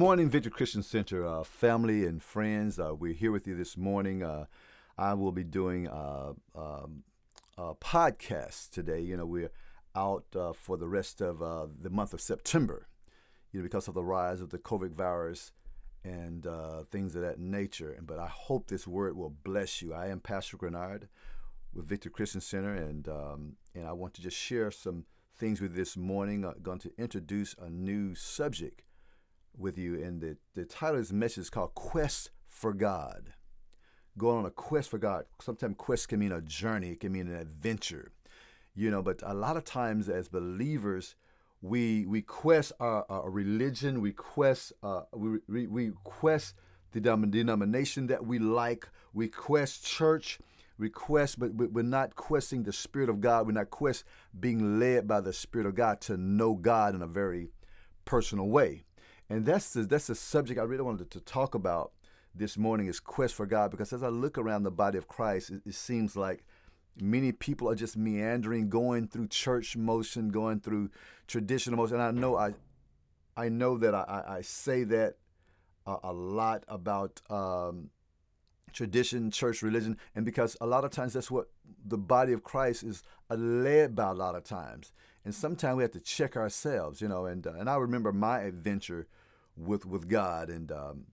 Morning, Victory Christian Center, uh, family and friends. Uh, we're here with you this morning. Uh, I will be doing a, um, a, podcast today. You know, we're out uh, for the rest of uh, the month of September, you know, because of the rise of the COVID virus and uh, things of that nature. But I hope this word will bless you. I am Pastor Grenard with Victory Christian Center, and um, and I want to just share some things with you this morning. I'm going to introduce a new subject with you. And the, the title of this message is called Quest for God. Going on a quest for God. Sometimes quest can mean a journey, it can mean an adventure. You know, but a lot of times as believers, we we quest our, our religion, we quest uh, we, we, we quest the denomination that we like, we quest church, we quest, but we're not questing the Spirit of God. We're not quest being led by the Spirit of God to know God in a very personal way. And that's the, that's the subject I really wanted to talk about this morning is quest for God because as I look around the body of Christ, it, it seems like many people are just meandering, going through church motion, going through traditional motion. And I know I I know that I, I say that a, a lot about um, tradition, church, religion, and because a lot of times that's what the body of Christ is led by a lot of times. And sometimes we have to check ourselves, you know. And uh, and I remember my adventure with with God, and um,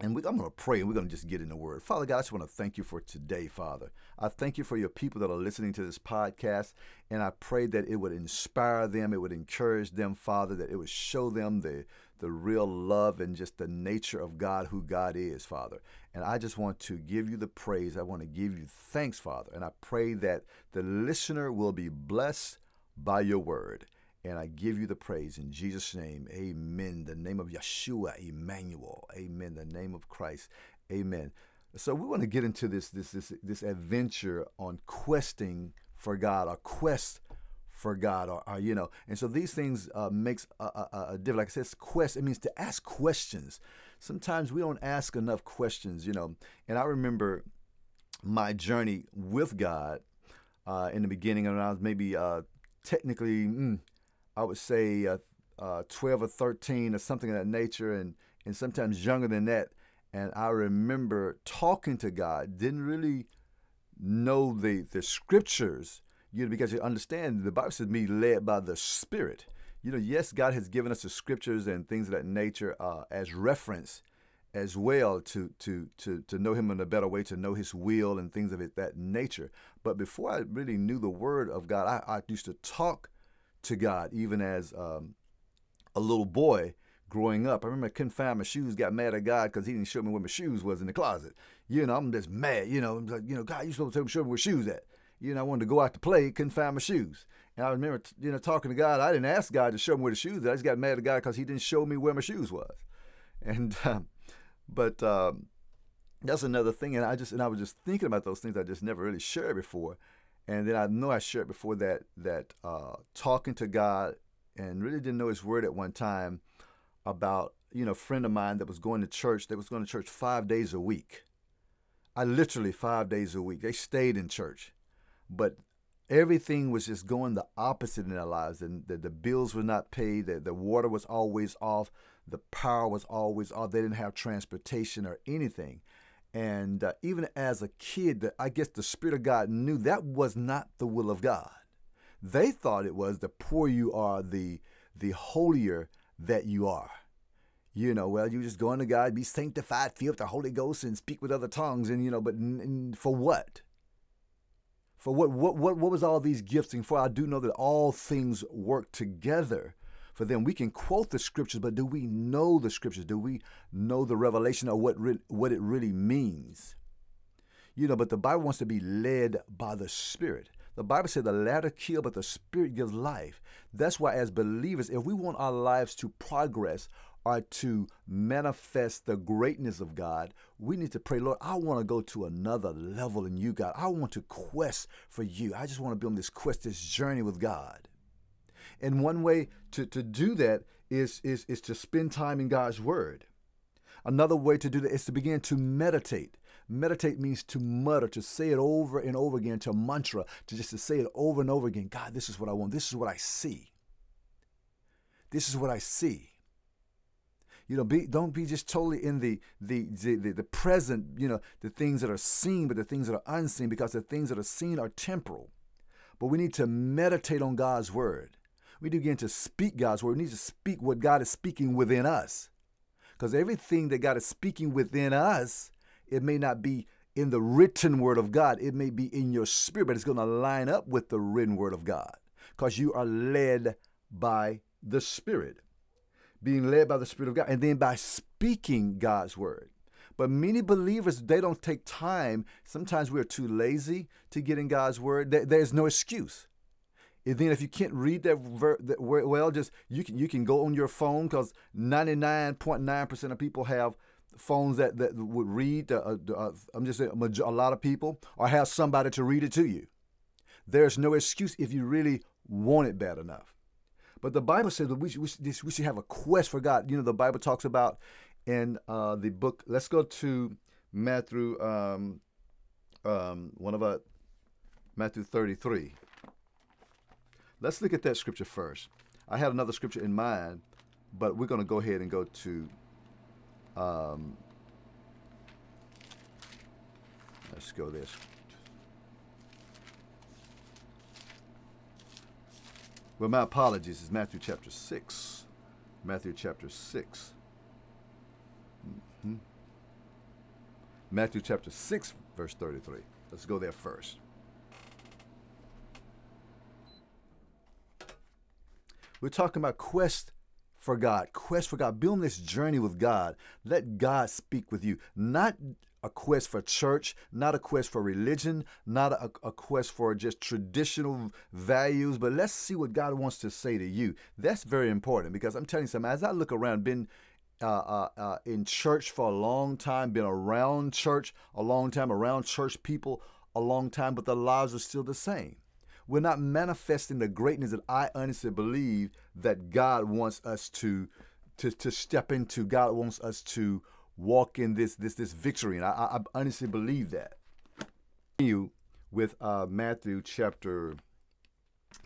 and we, I'm going to pray, and we're going to just get in the Word. Father God, I just want to thank you for today, Father. I thank you for your people that are listening to this podcast, and I pray that it would inspire them, it would encourage them, Father, that it would show them the the real love and just the nature of God, who God is, Father. And I just want to give you the praise. I want to give you thanks, Father. And I pray that the listener will be blessed by your word. And I give you the praise in Jesus' name. Amen. The name of Yeshua, Emmanuel. Amen. The name of Christ. Amen. So we want to get into this this this this adventure on questing for God, a quest for God, or, or you know. And so these things uh, makes a, a, a difference. Like I said, quest. It means to ask questions. Sometimes we don't ask enough questions, you know. And I remember my journey with God uh, in the beginning, and I was maybe uh, technically, mm, I would say, uh, uh, 12 or 13 or something of that nature, and, and sometimes younger than that. And I remember talking to God, didn't really know the, the scriptures, you know, because you understand the Bible says be led by the Spirit. You know, yes, God has given us the scriptures and things of that nature uh, as reference as well to, to, to, to know him in a better way, to know his will and things of it, that nature. But before I really knew the word of God, I, I used to talk to God, even as um, a little boy growing up. I remember I couldn't find my shoes, got mad at God because he didn't show me where my shoes was in the closet. You know, I'm just mad. You know, like, you know, God, you supposed to show me where shoes at. You know, I wanted to go out to play, couldn't find my shoes. And I remember, you know, talking to God. I didn't ask God to show me where the shoes. At. I just got mad at God because He didn't show me where my shoes was. And um, but um, that's another thing. And I just and I was just thinking about those things I just never really shared before. And then I know I shared before that that uh, talking to God and really didn't know His word at one time about you know a friend of mine that was going to church that was going to church five days a week. I literally five days a week. They stayed in church, but everything was just going the opposite in their lives. And the, the bills were not paid. The, the water was always off. The power was always off. They didn't have transportation or anything. And uh, even as a kid, I guess the Spirit of God knew that was not the will of God. They thought it was the poor you are, the the holier that you are. You know, well, you just go into God, be sanctified, feel the Holy Ghost, and speak with other tongues, and you know, but n- n- for what? For what? What? What? What was all these gifts? And for I do know that all things work together for them. We can quote the scriptures, but do we know the scriptures? Do we know the revelation of what re- what it really means? You know, but the Bible wants to be led by the Spirit. The Bible said the latter kill, but the Spirit gives life. That's why, as believers, if we want our lives to progress or to manifest the greatness of God, we need to pray, Lord, I want to go to another level in you, God. I want to quest for you. I just want to be on this quest, this journey with God. And one way to, to do that is, is, is to spend time in God's Word. Another way to do that is to begin to meditate. Meditate means to mutter, to say it over and over again, to mantra, to just to say it over and over again. God, this is what I want. This is what I see. This is what I see. You know, be don't be just totally in the the, the the present. You know, the things that are seen, but the things that are unseen, because the things that are seen are temporal. But we need to meditate on God's word. We to begin to speak God's word. We need to speak what God is speaking within us. Because everything that God is speaking within us, it may not be in the written word of God. It may be in your spirit, but it's going to line up with the written word of God. Because you are led by the Spirit, being led by the Spirit of God, and then by speaking God's word. But many believers, they don't take time. Sometimes we're too lazy to get in God's word. There's no excuse. And then if you can't read that, ver- that well, just you can you can go on your phone because 99.9% of people have phones that, that would read. Uh, uh, I'm just saying a lot of people or have somebody to read it to you. There's no excuse if you really want it bad enough. But the Bible says that we should, we should have a quest for God. You know, the Bible talks about in uh, the book. Let's go to Matthew, um, um, one of our Matthew 33. Let's look at that scripture first. I had another scripture in mind, but we're going to go ahead and go to. Um, let's go this. Well, my apologies. It's Matthew chapter 6. Matthew chapter 6. Mm-hmm. Matthew chapter 6, verse 33. Let's go there first. We're talking about quest for God, quest for God, building this journey with God. Let God speak with you, not a quest for church, not a quest for religion, not a, a, quest for just traditional values, but let's see what God wants to say to you. That's very important because I'm telling you something, as I look around, been uh, uh, uh, in church for a long time, been around church a long time, around church people a long time, but the lives are still the same. We're not manifesting the greatness that I honestly believe that God wants us to to, to step into. God wants us to walk in this this this victory, and I, I honestly believe that. You with uh, Matthew chapter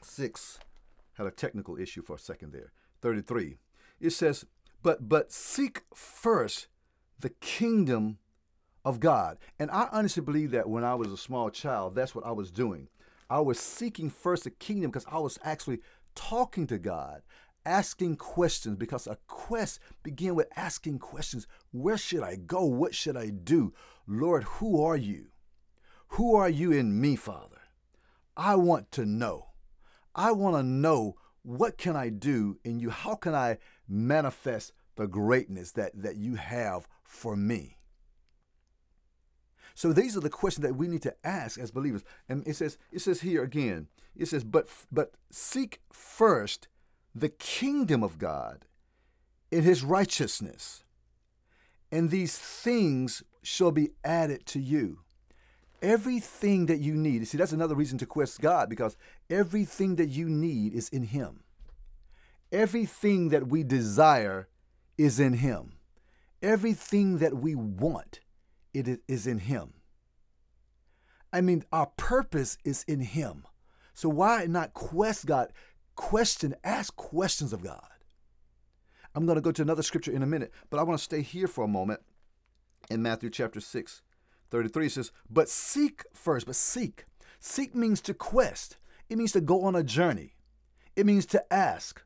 six had a technical issue for a second there. Thirty three. It says, "But but seek first the kingdom." Of God. And I honestly believe that when I was a small child, that's what I was doing. I was seeking first the kingdom because I was actually talking to God asking questions because a quest began with asking questions. Where should i go? What should i do? Lord who are you? Who are you in me father? I want to know. I want to know what can i do in you? How can i manifest the greatness that that you have for me so these are the questions that we need to ask as believers and it says it says here again it says but but seek first the kingdom of God in his righteousness, and these things shall be added to you. Everything that you need, see, that's another reason to quest God because everything that you need is in Him. Everything that we desire is in Him. Everything that we want, it is in Him. I mean, our purpose is in Him. So why not quest God? question, ask questions of God. I'm going to go to another scripture in a minute, but I want to stay here for a moment in Matthew chapter 6, 33 says, But seek first, but seek. Seek means to quest, it means to go on a journey, it means to ask.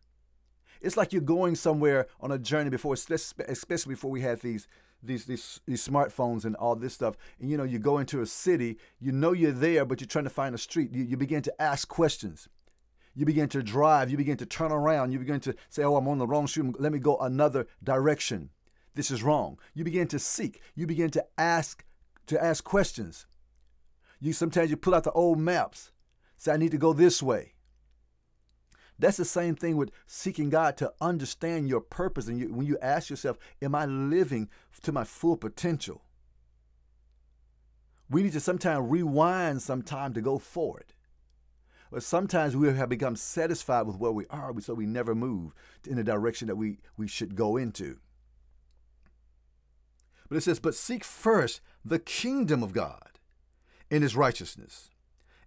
It's like you're going somewhere on a journey before, especially before we had these these, these these smartphones and all this stuff. And you know, you go into a city, you know you're there, but you're trying to find a street. You, you begin to ask questions you begin to drive, you begin to turn around, you begin to say, Oh, I'm on the wrong street, let me go another direction. This is wrong. You begin to seek, you begin to ask to ask questions. You sometimes you pull out the old maps, say, I need to go this way. That's the same thing with seeking God to understand your purpose. And you, when you ask yourself, Am I living to my full potential? We need to sometimes rewind some time to go forward. But sometimes we have become satisfied with where we are, so we never move in the direction that we, we should go into. But it says, But seek first the kingdom of God and his righteousness.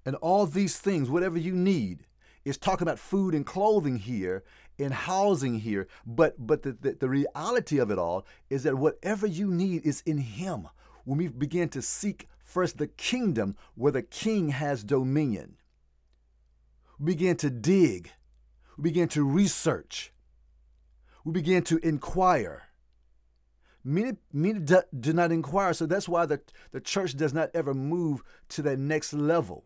And all these things, whatever you need, It's talking about food and clothing here and housing here. But but the, the, the reality of it all is that whatever you need is in Him. When we begin to seek first the kingdom where the king has dominion, we begin to dig, we begin to research, we begin to inquire. Many, many do, do not inquire, so that's why the, the church does not ever move to that next level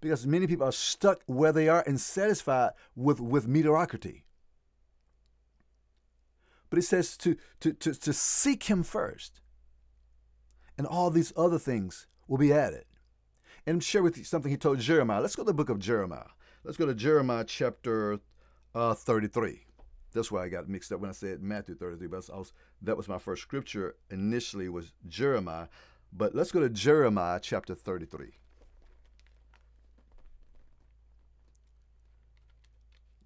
because many people are stuck where they are and satisfied with, with mediocrity. But it says to, to, to, to seek Him first, and all these other things will be added. And share with you something He told Jeremiah. Let's go to the book of Jeremiah. Let's go to Jeremiah chapter uh, 33. That's why I got mixed up when I said Matthew 33. But was, that was my first scripture initially was Jeremiah. But let's go to Jeremiah chapter 33.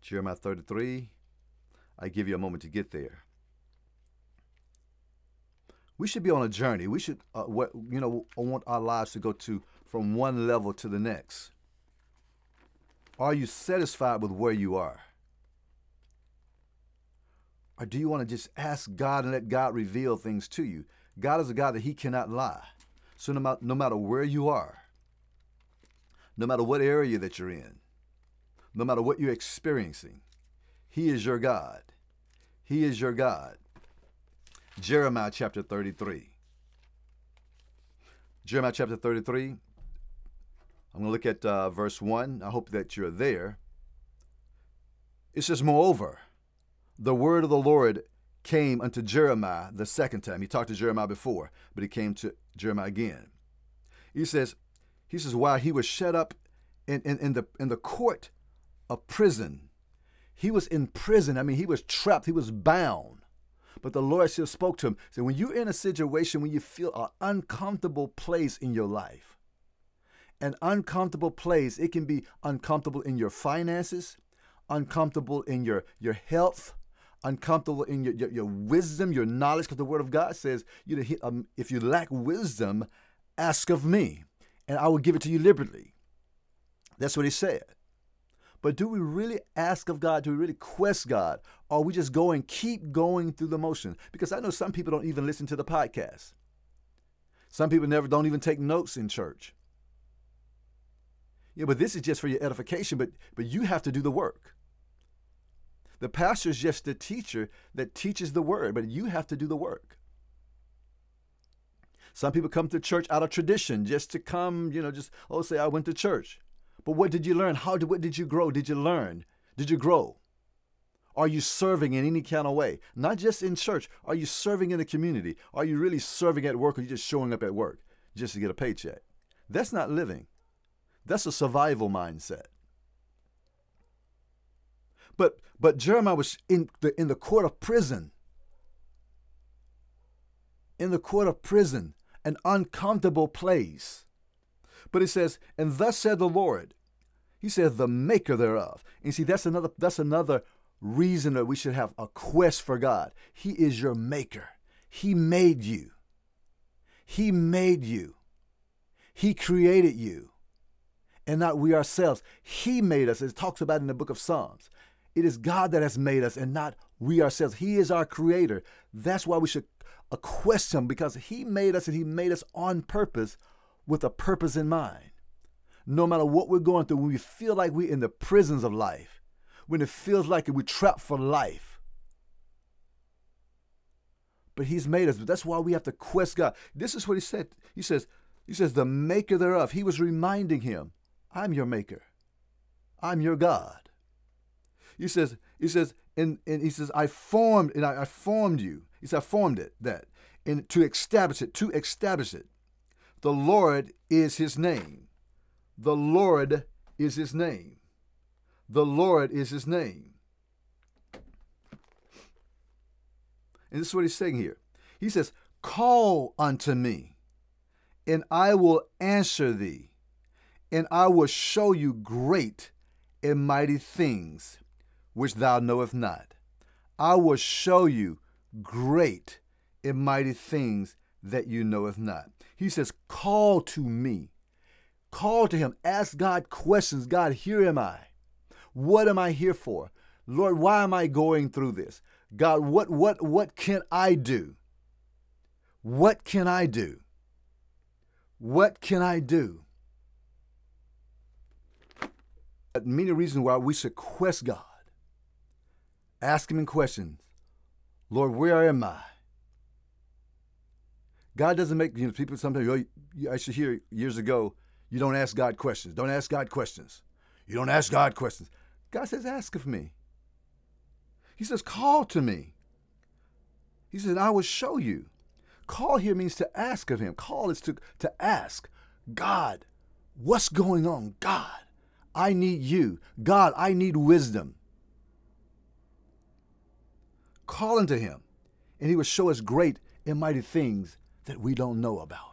Jeremiah 33. I give you a moment to get there. We should be on a journey. We should, uh, you know, want our lives to go to from one level to the next. Are you satisfied with where you are? Or do you want to just ask God and let God reveal things to you? God is a God that He cannot lie. So no matter, no matter where you are, no matter what area that you're in, no matter what you're experiencing. He is your God. He is your God. Jeremiah chapter 33. Jeremiah chapter 33. I'm going to look at uh, verse 1. I hope that you're there. It says, Moreover, the word of the Lord came unto Jeremiah the second time. He talked to Jeremiah before, but he came to Jeremiah again. He says, he says, while he was shut up in, in, in the in the court a prison. He was in prison. I mean, he was trapped, he was bound. But the Lord still spoke to him. So when you're in a situation when you feel an uncomfortable place in your life, an uncomfortable place, it can be uncomfortable in your finances, uncomfortable in your, your health, uncomfortable in your, your, your wisdom, your knowledge, because the Word of God says, you know, um, if you lack wisdom, ask of me, and I will give it to you liberally. That's what he said. But do we really ask of God? Do we really quest God? Or we just go and keep going through the motion? Because I know some people don't even listen to the podcast. Some people never don't even take notes in church. Yeah, but this is just for your edification, but but you have to do the work. The pastor is just the teacher that teaches the word, but you have to do the work. Some people come to church out of tradition, just to come, you know, just, oh, say, I went to church. But what did you learn? How did what did you grow? Did you learn? Did you grow? Are you serving in any kind of way? Not just in church. Are you serving in the community? Are you really serving at work or are you just showing up at work just to get a paycheck? That's not living. That's a survival mindset. But but Jeremiah was in the in the court of prison. In the court of prison, an uncomfortable place. But it says, and thus said the Lord. He says, the maker thereof. And see, that's another that's another reason that we should have a quest for God. He is your maker. He made you. He made you. He created you. And not we ourselves. He made us. It talks about in the book of Psalms. It is God that has made us and not we ourselves. He is our creator. That's why we should quest him because he made us and he made us on purpose with a purpose in mind. No matter what we're going through, when we feel like we're in the prisons of life, when it feels like we're trapped for life. But He's made us. That's why we have to quest God. This is what He said. He says, He says, the maker thereof. He was reminding him, I'm your maker. I'm your God. He says, He says, and, and he says, I formed and I, I formed you. He said, I formed it, that, and to establish it, to establish it. The Lord is his name. The Lord is his name. The Lord is his name. And this is what he's saying here. He says, Call unto me, and I will answer thee, and I will show you great and mighty things which thou knowest not. I will show you great and mighty things that you knoweth not. He says, Call to me. Call to him. Ask God questions. God, here am I. what am I here for? Lord, why am I going through this? God, what what what can I do? What can I do? What can I do? Many reasons why we should quest God. Ask Him in questions. Lord, where am I? God doesn't make you know people sometimes I should hear years ago, you don't ask God questions. Don't ask God questions. You don't ask God questions. God says, ask of me. He says, call to me. He says, I will show you. Call here means to ask of him. Call is to, to ask. God, what's going on? God, I need you. God, I need wisdom. Call unto him, and he will show us great and mighty things that we don't know about.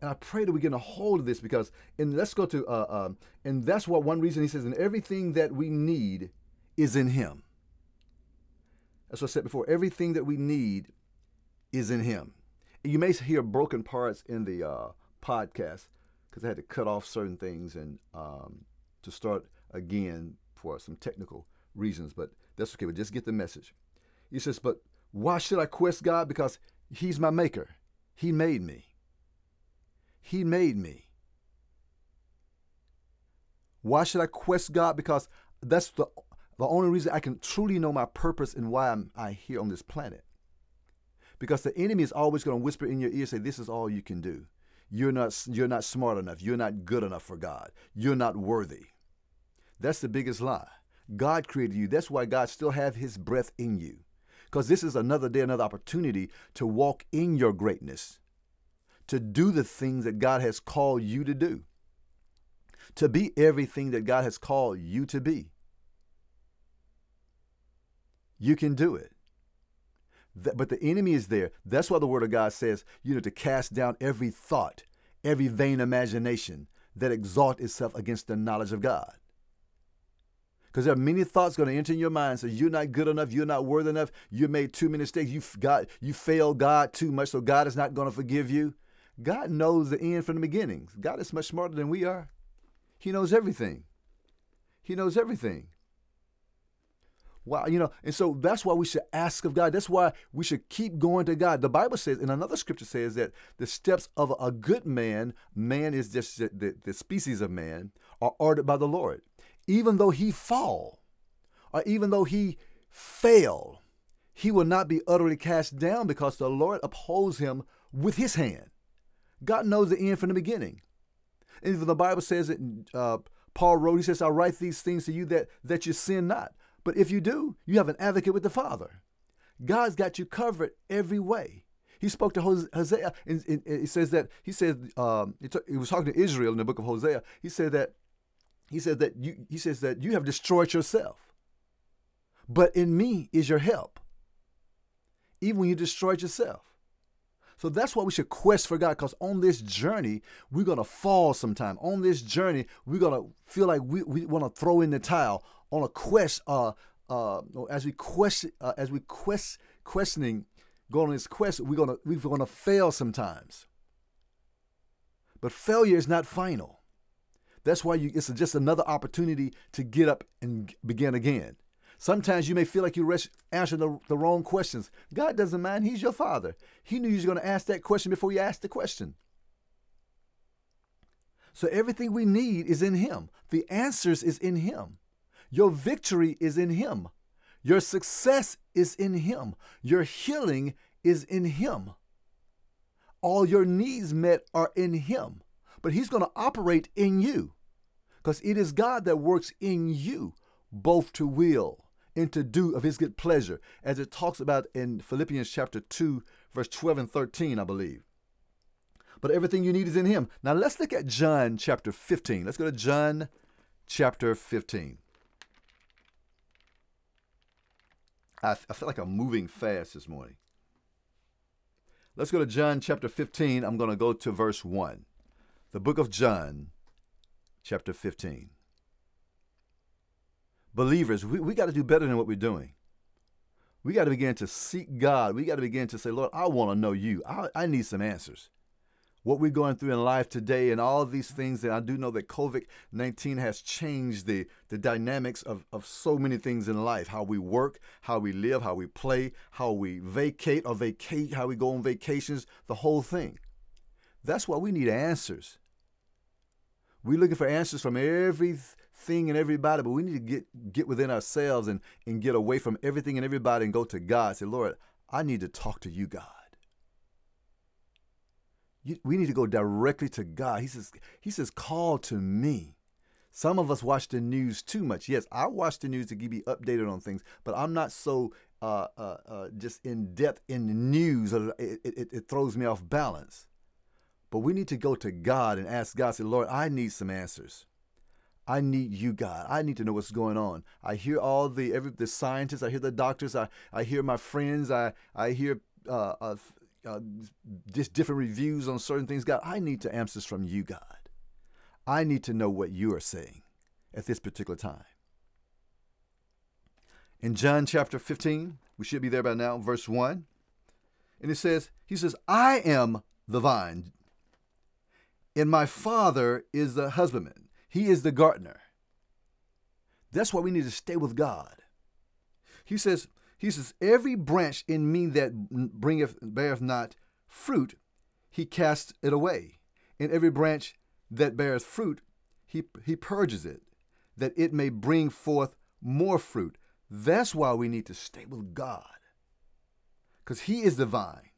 And I pray that we get a hold of this because, and let's go to, uh, uh, and that's what one reason he says, and everything that we need is in him. As I said before, everything that we need is in him. And you may hear broken parts in the uh, podcast because I had to cut off certain things and um, to start again for some technical reasons, but that's okay. But just get the message. He says, But why should I quest God? Because He's my maker. He made me. He made me. Why should I quest God? Because that's the, the only reason I can truly know my purpose and why I'm I here on this planet. Because the enemy is always going to whisper in your ear, say, This is all you can do. You're not, you're not smart enough. You're not good enough for God. You're not worthy. That's the biggest lie. God created you. That's why God still have his breath in you because this is another day, another opportunity to walk in your greatness, to do the things that God has called you to do, to be everything that God has called you to be. You can do it. But the enemy is there. That's why the Word of God says, you know, to cast down every thought, every vain imagination that exalt itself against the knowledge of God. Because there are many thoughts going to enter in your mind. So you're not good enough. You're not worthy enough. You made too many mistakes. You got you failed God too much. So God is not going to forgive you. God knows the end from the beginning. God is much smarter than we are. He knows everything. He knows everything. Wow, you know, and so that's why we should ask of God. That's why we should keep going to God. The Bible says, and another scripture says that the steps of a good man, man is just the, the species of man, are ordered by the Lord even though he fall, or even though he fail, he will not be utterly cast down because the Lord upholds him with his hand. God knows the end from the beginning. And even the Bible says that uh, Paul wrote, he says, I write these things to you that, that you sin not. But if you do, you have an advocate with the Father. God's got you covered every way. He spoke to Hosea, and, he says that, he said, um, he, t- he was talking to Israel in the book of Hosea. He said that he says that you he says that you have destroyed yourself. But in me is your help. Even when you destroyed yourself. So that's why we should quest for God, because on this journey, we're gonna fall sometime. On this journey, we're gonna feel like we, we want to throw in the towel on a quest. Uh, uh, as we quest, uh, as we quest, questioning, going on this quest, we're gonna we're gonna fail sometimes. But failure is not final. That's why you, it's just another opportunity to get up and begin again. Sometimes you may feel like you answer the, the wrong questions. God doesn't mind. He's your father. He knew you was going to ask that question before you asked the question. So everything we need is in him. The answers is in him. Your victory is in him. Your success is in him. Your healing is in him. All your needs met are in him but He's going to operate in you because it is God that works in you both to will and to do of His good pleasure, as it talks about in Philippians chapter 2, verse 12 and 13, I believe. But everything you need is in Him. Now let's look at John chapter 15. Let's go to John chapter 15. I, I feel like I'm moving fast this morning. Let's go to John chapter 15. I'm going to go to verse 1 the book of John, chapter 15. Believers, we, we got to do better than what we're doing. We got to begin to seek God. We got to begin to say, Lord, I want to know you. I, I need some answers. what we're going through in life today and all these things. And I do know that COVID 19 has changed the, the dynamics of, of so many things in life how we work, how we live, how we play, how we vacate or vacate, how we go on vacations, the whole thing. That's why we need answers. We're looking for answers from everything and everybody, but we need to get, get within ourselves and, and get away from everything and everybody and go to God. Say, Lord, I need to talk to you, God. You, we need to go directly to God. He says, He says, call to me. Some of us watch the news too much. Yes, I watch the news to you updated on things, but I'm not so uh, uh, uh, just in depth in the news. It, it, it, throws me off balance. But we need to go to God and ask God, say, Lord, I need some answers. I need you, God. I need to know what's going on. I hear all the every the scientists. I hear the doctors. I, I hear my friends. I I hear uh, uh, uh, just different reviews on certain things. God, I need to answers from you, God. I need to know what you are saying at this particular time. In John chapter 15, we should be there by now, verse 1. And it says, He says, I am the vine, and my Father is the husbandman. He is the gardener. That's why we need to stay with God. He says, he says, Every branch in me that bringeth beareth not fruit, he casts it away. And every branch that beareth fruit, he, he purges it, that it may bring forth more fruit. That's why we need to stay with God. Because He is the vine.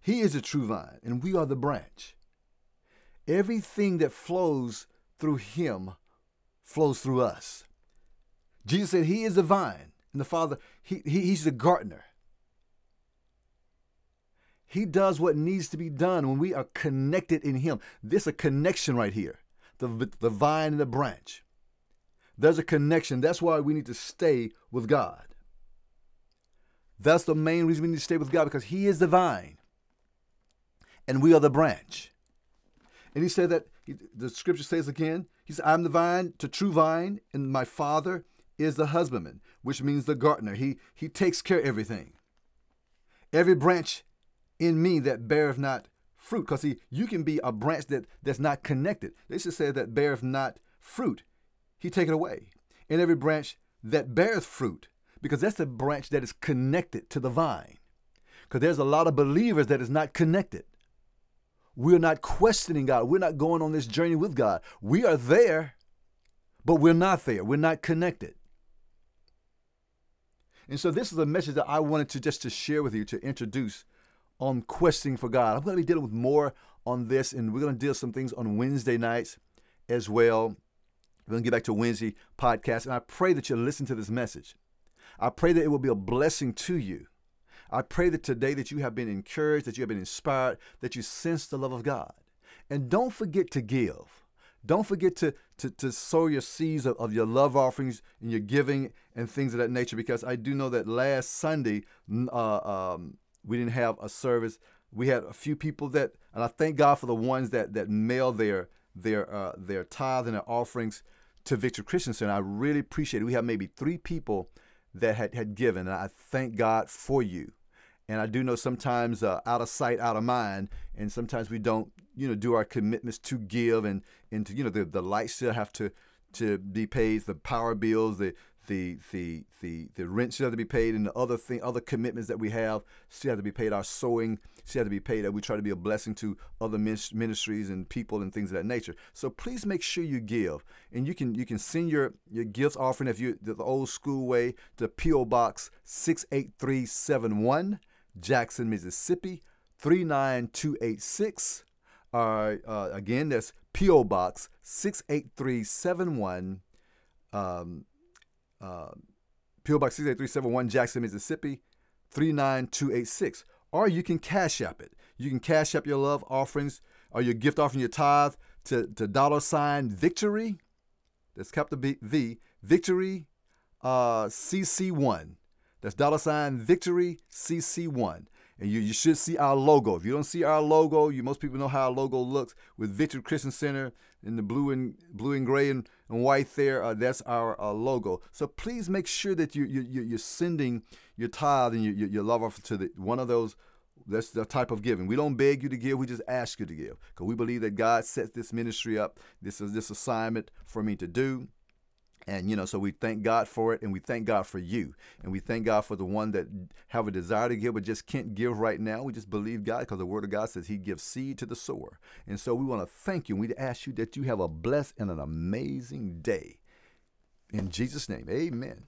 He is the true vine, and we are the branch. Everything that flows through Him flows through us. Jesus said, He is the vine. And the Father, he, he, He's the gardener. He does what needs to be done when we are connected in Him. There's a connection right here the, the vine and the branch. There's a connection. That's why we need to stay with God. That's the main reason we need to stay with God because He is the vine and we are the branch. And He said that, he, the scripture says again, He said, I'm the vine, the true vine, and my Father is the husbandman, which means the gardener. He, he takes care of everything. Every branch in me that beareth not fruit, because see, you can be a branch that, that's not connected. They should say that beareth not fruit. He take it away. And every branch that beareth fruit, because that's the branch that is connected to the vine. Because there's a lot of believers that is not connected. We're not questioning God. We're not going on this journey with God. We are there, but we're not there. We're not connected. And so this is a message that I wanted to just to share with you to introduce on questioning for God. I'm going to be dealing with more on this, and we're going to deal some things on Wednesday nights as well. We're going to get back to Wednesday podcast, and I pray that you listen to this message. I pray that it will be a blessing to you. I pray that today that you have been encouraged, that you have been inspired, that you sense the love of God. And don't forget to give. Don't forget to, to, to sow your seeds of, of your love offerings and your giving and things of that nature because I do know that last Sunday uh, um, we didn't have a service. We had a few people that, and I thank God for the ones that, that mail their their uh, their tithe and their offerings to Victory Christian Center. I really appreciate it. We have maybe three people that had, had given, and I thank God for you. And I do know sometimes uh, out of sight, out of mind, and sometimes we don't, you know, do our commitments to give, and and to, you know, the the lights still have to to be paid, the power bills, the the the the the rent still have to be paid, and the other thing, other commitments that we have still have to be paid. Our sowing still have to be paid. That we try to be a blessing to other ministries and people and things of that nature. So please make sure you give, and you can you can send your your gifts offering if you the old school way to PO Box six eight three seven one. Jackson, Mississippi 39286. Uh, uh, again, that's P.O. Box 68371. Um, uh, P.O. Box 68371, Jackson, Mississippi 39286. Or you can cash app it. You can cash up your love offerings or your gift offering, your tithe to, to dollar sign victory. That's capital B, V, victory uh, CC1. That's dollar sign victory CC1. And you, you should see our logo. If you don't see our logo, you most people know how our logo looks with Victory Christian Center in the blue and blue and gray and, and white there. Uh, that's our uh, logo. So please make sure that you, you, you're sending your tithe and your, your love offer to the, one of those That's the type of giving. We don't beg you to give. We just ask you to give because we believe that God set this ministry up. This is this assignment for me to do. And you know, so we thank God for it, and we thank God for you, and we thank God for the one that have a desire to give but just can't give right now. We just believe God because the Word of God says He gives seed to the sower, and so we want to thank you. and We ask you that you have a blessed and an amazing day. In Jesus' name, Amen.